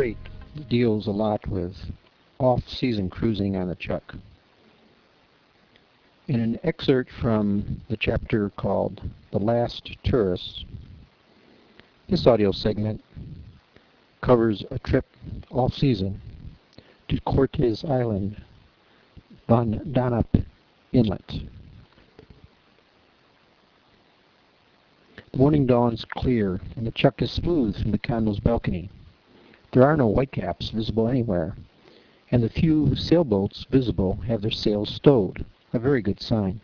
Strait deals a lot with off-season cruising on the Chuck. In an excerpt from the chapter called The Last Tourist, this audio segment covers a trip off-season to Cortes Island, Von Donop Inlet. The morning dawns clear, and the chuck is smooth from the condo's balcony. There are no whitecaps visible anywhere, and the few sailboats visible have their sails stowed, a very good sign.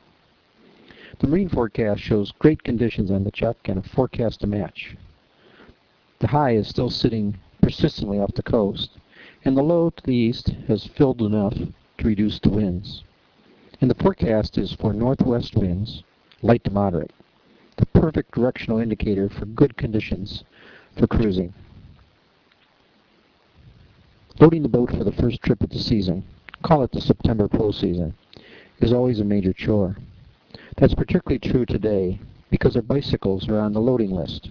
The marine forecast shows great conditions on the chuck and a forecast to match. The high is still sitting persistently off the coast, and the low to the east has filled enough to reduce the winds. And the forecast is for northwest winds, light to moderate the perfect directional indicator for good conditions for cruising. Loading the boat for the first trip of the season, call it the September pool season, is always a major chore. That's particularly true today because our bicycles are on the loading list.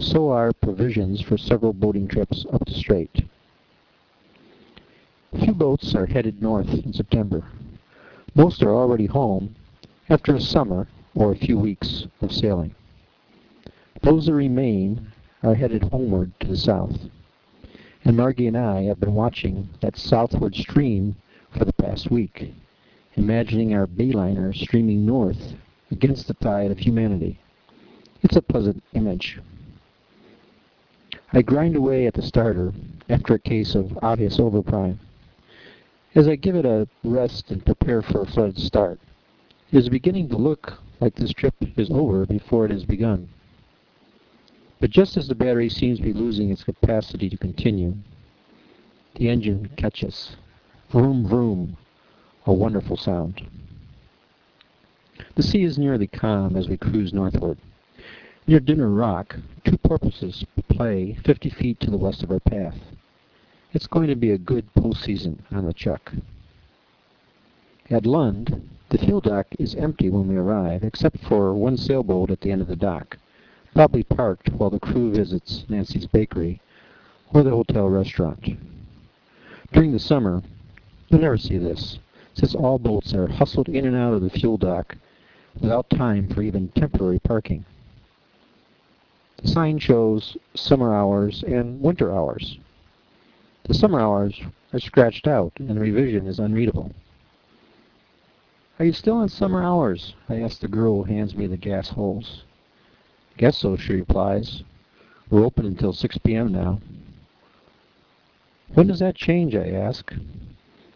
So are provisions for several boating trips up the strait. Few boats are headed north in September. Most are already home after a summer or a few weeks of sailing. Those that remain are headed homeward to the south. And Margie and I have been watching that southward stream for the past week, imagining our bayliner streaming north against the tide of humanity. It's a pleasant image. I grind away at the starter after a case of obvious overprime. As I give it a rest and prepare for a flooded start, it is beginning to look like this trip is over before it has begun. But just as the battery seems to be losing its capacity to continue, the engine catches. Vroom, vroom. A wonderful sound. The sea is nearly calm as we cruise northward. Near Dinner Rock, two porpoises play 50 feet to the west of our path. It's going to be a good pool season on the Chuck. At Lund, the fuel dock is empty when we arrive, except for one sailboat at the end of the dock, probably parked while the crew visits Nancy's Bakery or the hotel restaurant. During the summer, you'll never see this, since all boats are hustled in and out of the fuel dock without time for even temporary parking. The sign shows summer hours and winter hours. The summer hours are scratched out and the revision is unreadable. Are you still on summer hours? I ask the girl who hands me the gas holes. Guess so, she replies. We're open until 6 p.m. now. When does that change, I ask.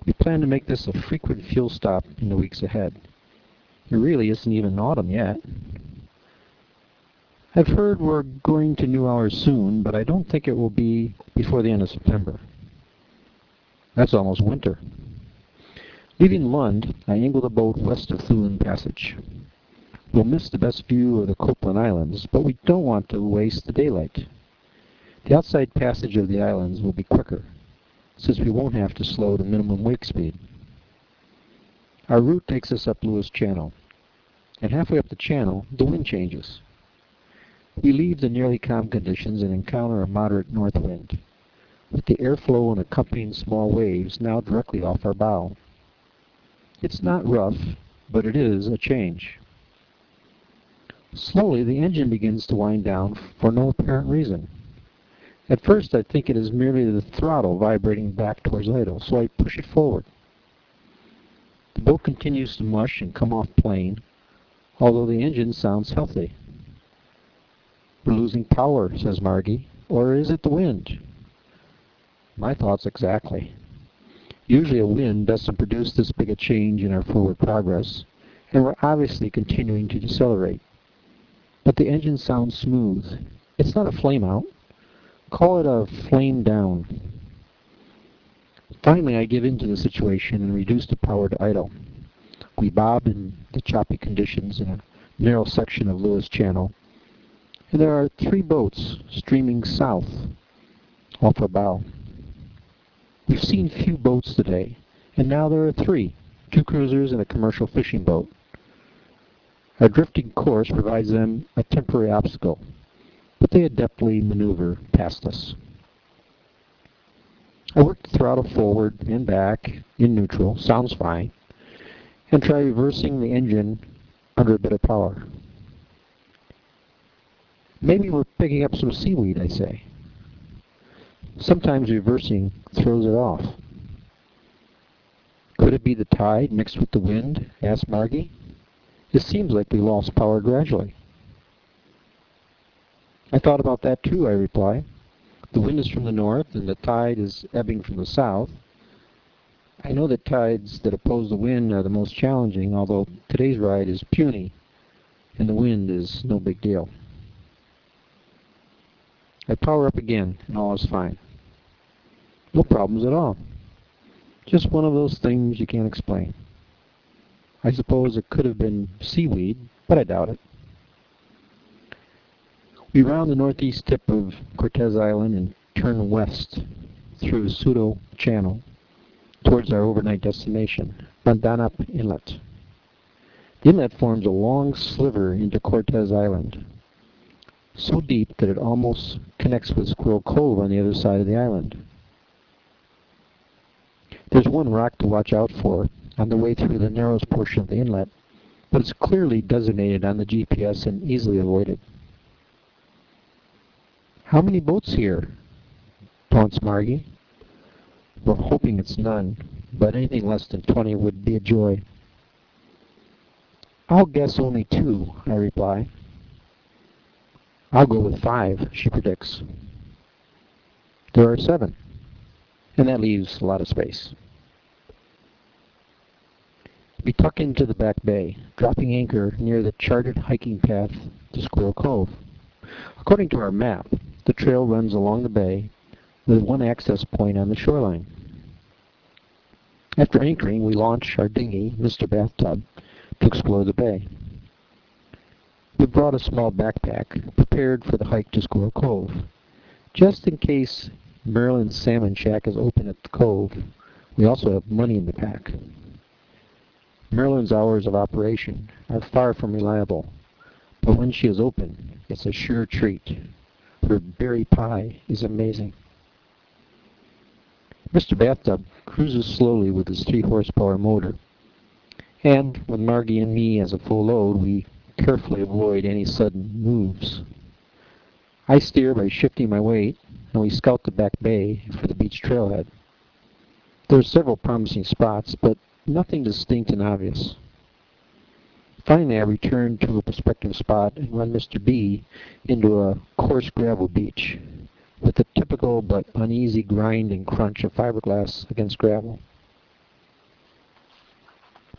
We plan to make this a frequent fuel stop in the weeks ahead. It really isn't even autumn yet. I've heard we're going to new hours soon, but I don't think it will be before the end of September. That's almost winter. Leaving Lund, I angle the boat west of Thulin Passage. We'll miss the best view of the Copeland Islands, but we don't want to waste the daylight. The outside passage of the islands will be quicker, since we won't have to slow to minimum wake speed. Our route takes us up Lewis Channel, and halfway up the channel, the wind changes. We leave the nearly calm conditions and encounter a moderate north wind, with the airflow and accompanying small waves now directly off our bow. It's not rough, but it is a change. Slowly, the engine begins to wind down for no apparent reason. At first, I think it is merely the throttle vibrating back towards idle, so I push it forward. The boat continues to mush and come off plane, although the engine sounds healthy. We're losing power, says Margie. Or is it the wind? My thoughts exactly. Usually a wind doesn't produce this big a change in our forward progress, and we're obviously continuing to decelerate. But the engine sounds smooth. It's not a flame out. Call it a flame down. Finally, I give in to the situation and reduce the power to idle. We bob in the choppy conditions in a narrow section of Lewis Channel, and there are three boats streaming south off our bow. We've seen few boats today, and now there are three, two cruisers and a commercial fishing boat. Our drifting course provides them a temporary obstacle, but they adeptly maneuver past us. I work the throttle forward and back in neutral, sounds fine, and try reversing the engine under a bit of power. Maybe we're picking up some seaweed, I say. Sometimes reversing throws it off. Could it be the tide mixed with the wind? asked Margie. It seems like we lost power gradually. I thought about that too, I reply. The wind is from the north and the tide is ebbing from the south. I know that tides that oppose the wind are the most challenging, although today's ride is puny and the wind is no big deal. I power up again and all is fine. No problems at all. Just one of those things you can't explain. I suppose it could have been seaweed, but I doubt it. We round the northeast tip of Cortes Island and turn west through Sutil Channel towards our overnight destination, Von Donop Inlet. The inlet forms a long sliver into Cortes Island, so deep that it almost connects with Squirrel Cove on the other side of the island. There's one rock to watch out for on the way through the narrowest portion of the inlet, but it's clearly designated on the GPS and easily avoided. How many boats here? taunts Margie. We're hoping it's none, but anything less than 20 would be a joy. I'll guess only two, I reply. I'll go with five, she predicts. There are seven, and that leaves a lot of space. We tuck into the back bay, dropping anchor near the charted hiking path to Squirrel Cove. According to our map, the trail runs along the bay with one access point on the shoreline. After anchoring, we launch our dinghy, Mr. Bathtub, to explore the bay. We brought a small backpack, prepared for the hike to Squirrel Cove. Just in case Marilyn's salmon shack is open at the cove, we also have money in the pack. Marilyn's hours of operation are far from reliable, but when she is open, it's a sure treat. Her berry pie is amazing. Mr. Bathtub cruises slowly with his 3 horsepower motor, and with Margie and me as a full load, we carefully avoid any sudden moves. I steer by shifting my weight, and we scout the back bay for the beach trailhead. There are several promising spots, but nothing distinct and obvious. Finally, I return to a prospective spot and run Mr. B into a coarse gravel beach with the typical but uneasy grind and crunch of fiberglass against gravel.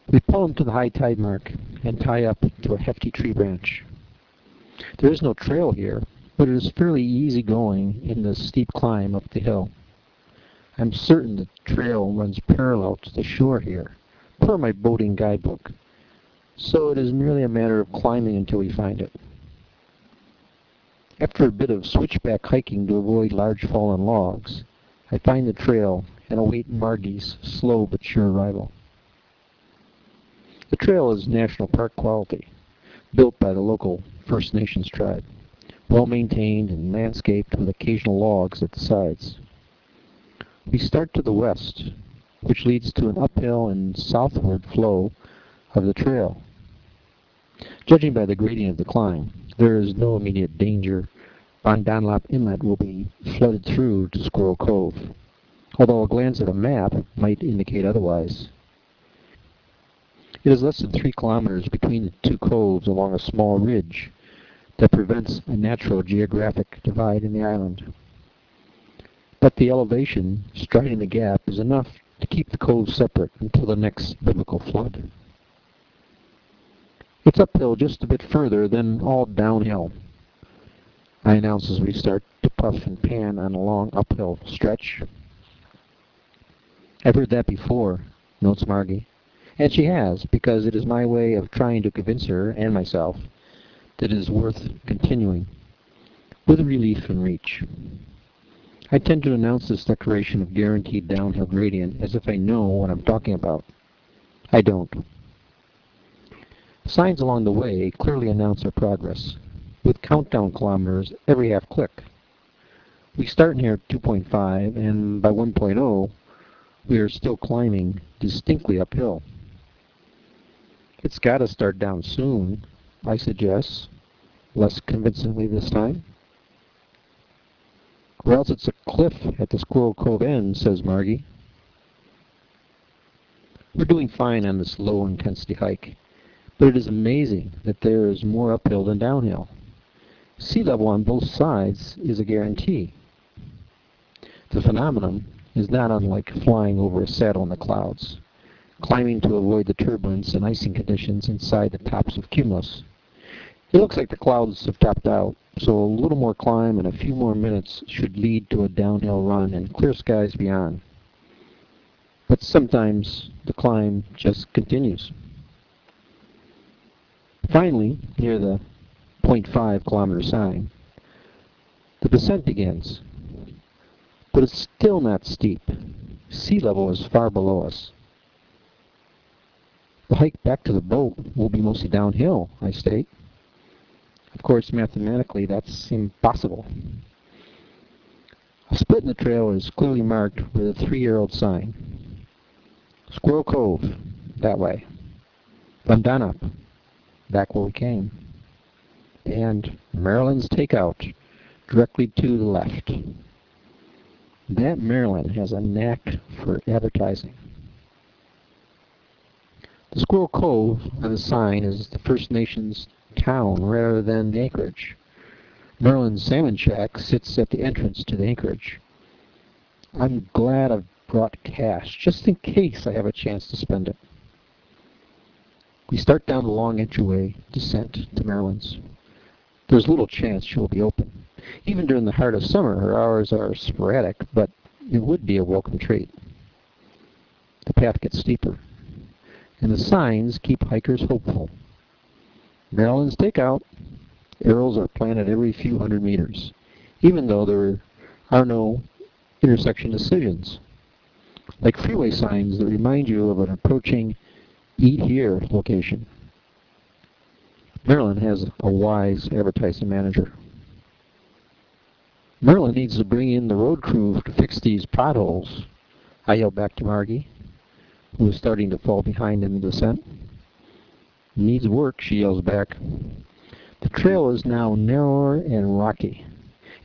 We pull him to the high tide mark and tie up to a hefty tree branch. There is no trail here, but it is fairly easy going in the steep climb up the hill. I'm certain the trail runs parallel to the shore here, per my boating guidebook so it is merely a matter of climbing until we find it. After a bit of switchback hiking to avoid large fallen logs, I find the trail and await Margie's slow but sure arrival. The trail is national park quality, built by the local First Nations tribe, well maintained and landscaped with occasional logs at the sides. We start to the west, which leads to an uphill and southward flow of the trail. Judging by the gradient of the climb, there is no immediate danger Von Donop Inlet will be flooded through to Squirrel Cove, although a glance at a map might indicate otherwise. It is less than three kilometers between the two coves along a small ridge that prevents a natural geographic divide in the island. But the elevation striding the gap is enough to keep the coves separate until the next biblical flood. It's uphill just a bit further, then all downhill. I announce as we start to puff and pan on a long uphill stretch. I've heard that before, notes Margie. And she has, because it is my way of trying to convince her and myself that it is worth continuing, with a relief in reach. I tend to announce this declaration of guaranteed downhill gradient as if I know what I'm talking about. I don't. Signs along the way clearly announce our progress, with countdown kilometers every half click. We start here at 2.5, and by 1.0, we are still climbing distinctly uphill. It's got to start down soon, I suggest, less convincingly this time. Or else it's a cliff at the Squirrel Cove end, says Margie. We're doing fine on this low-intensity hike, but it is amazing that there is more uphill than downhill. Sea level on both sides is a guarantee. The phenomenon is not unlike flying over a saddle in the clouds, climbing to avoid the turbulence and icing conditions inside the tops of cumulus. It looks like the clouds have topped out, so a little more climb and a few more minutes should lead to a downhill run and clear skies beyond. But sometimes the climb just continues. Finally, near the 0.5 kilometer sign, the descent begins. But it's still not steep. Sea level is far below us. The hike back to the boat will be mostly downhill, I state. Of course, mathematically, that's impossible. A split in the trail is clearly marked with a three-year-old sign. Squirrel Cove, that way. Von Donop, back where we came. And Marilyn's Takeout, directly to the left. That Marilyn has a knack for advertising. The Squirrel Cove on the sign is the First Nations town rather than the anchorage. Marilyn's Salmon Shack sits at the entrance to the anchorage. I'm glad I've brought cash, just in case I have a chance to spend it. We start down the long entryway descent to Marilyn's. There's little chance she will be open. Even during the heart of summer, her hours are sporadic, but it would be a welcome treat. The path gets steeper, and the signs keep hikers hopeful. Marilyn's Takeout. Arrows are planted every few hundred meters, even though there are no intersection decisions like freeway signs that remind you of an approaching Eat Here location. Marilyn has a wise advertising manager. Marilyn needs to bring in the road crew to fix these potholes. I yell back to Margie, is starting to fall behind in the descent. Needs work, she yells back. The trail is now narrower and rocky.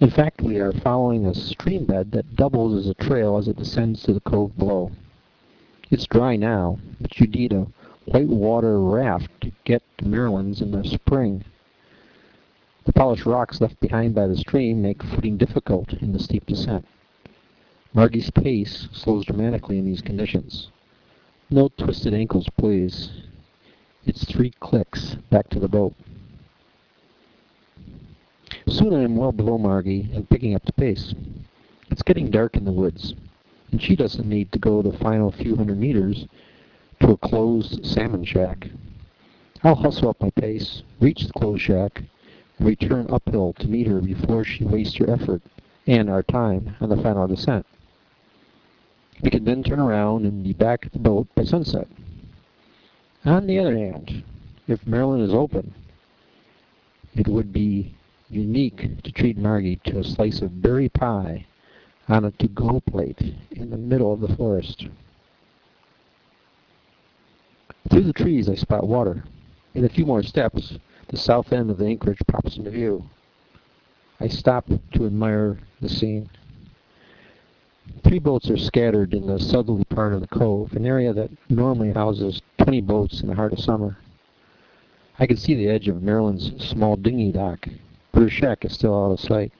In fact, we are following a stream bed that doubles as a trail as it descends to the cove below. It's dry now, but you need a whitewater raft to get to Marilyn's in the spring. The polished rocks left behind by the stream make footing difficult in the steep descent. Margie's pace slows dramatically in these conditions. No twisted ankles, please. It's three clicks back to the boat. Soon I am well below Margie and picking up the pace. It's getting dark in the woods, and she doesn't need to go the final few hundred meters to a closed salmon shack. I'll hustle up my pace, reach the closed shack, and return uphill to meet her before she wastes her effort and our time on the final descent. We can then turn around and be back at the boat by sunset. On the other hand, if Marilyn is open, it would be unique to treat Margie to a slice of berry pie on a to-go plate in the middle of the forest. Through the trees I spot water. In a few more steps, the south end of the anchorage pops into view. I stop to admire the scene. Three boats are scattered in the southerly part of the cove, an area that normally houses 20 boats in the heart of summer. I can see the edge of Marilyn's small dinghy dock but her shack is still out of sight.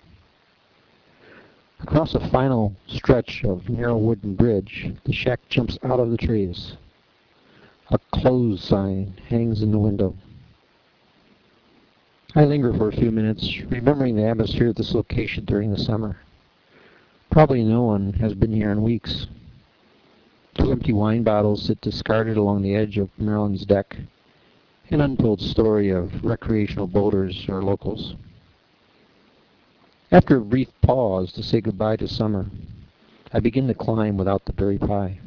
Across a final stretch of narrow wooden bridge, the shack jumps out of the trees. A closed sign hangs in the window. I linger for a few minutes, remembering the atmosphere of this location during the summer. Probably no one has been here in weeks. Two empty wine bottles sit discarded along the edge of Marilyn's deck, an untold story of recreational boaters or locals. After a brief pause to say goodbye to summer, I begin to climb without the berry pie.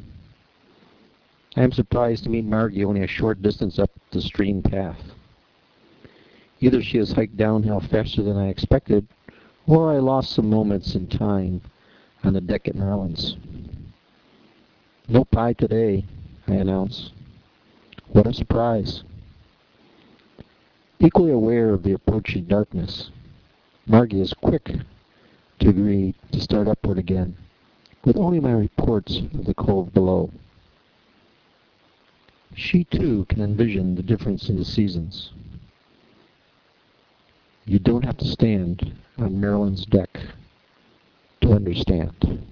I am surprised to meet Margie only a short distance up the stream path. Either she has hiked downhill faster than I expected, Or I lost some moments in time on the deck at Marilyn's. No pie today, I announce. What a surprise. Equally aware of the approaching darkness, Margie is quick to agree to start upward again, with only my reports of the cove below. She too can envision the difference in the seasons. You don't have to stand on Marilyn's deck understand.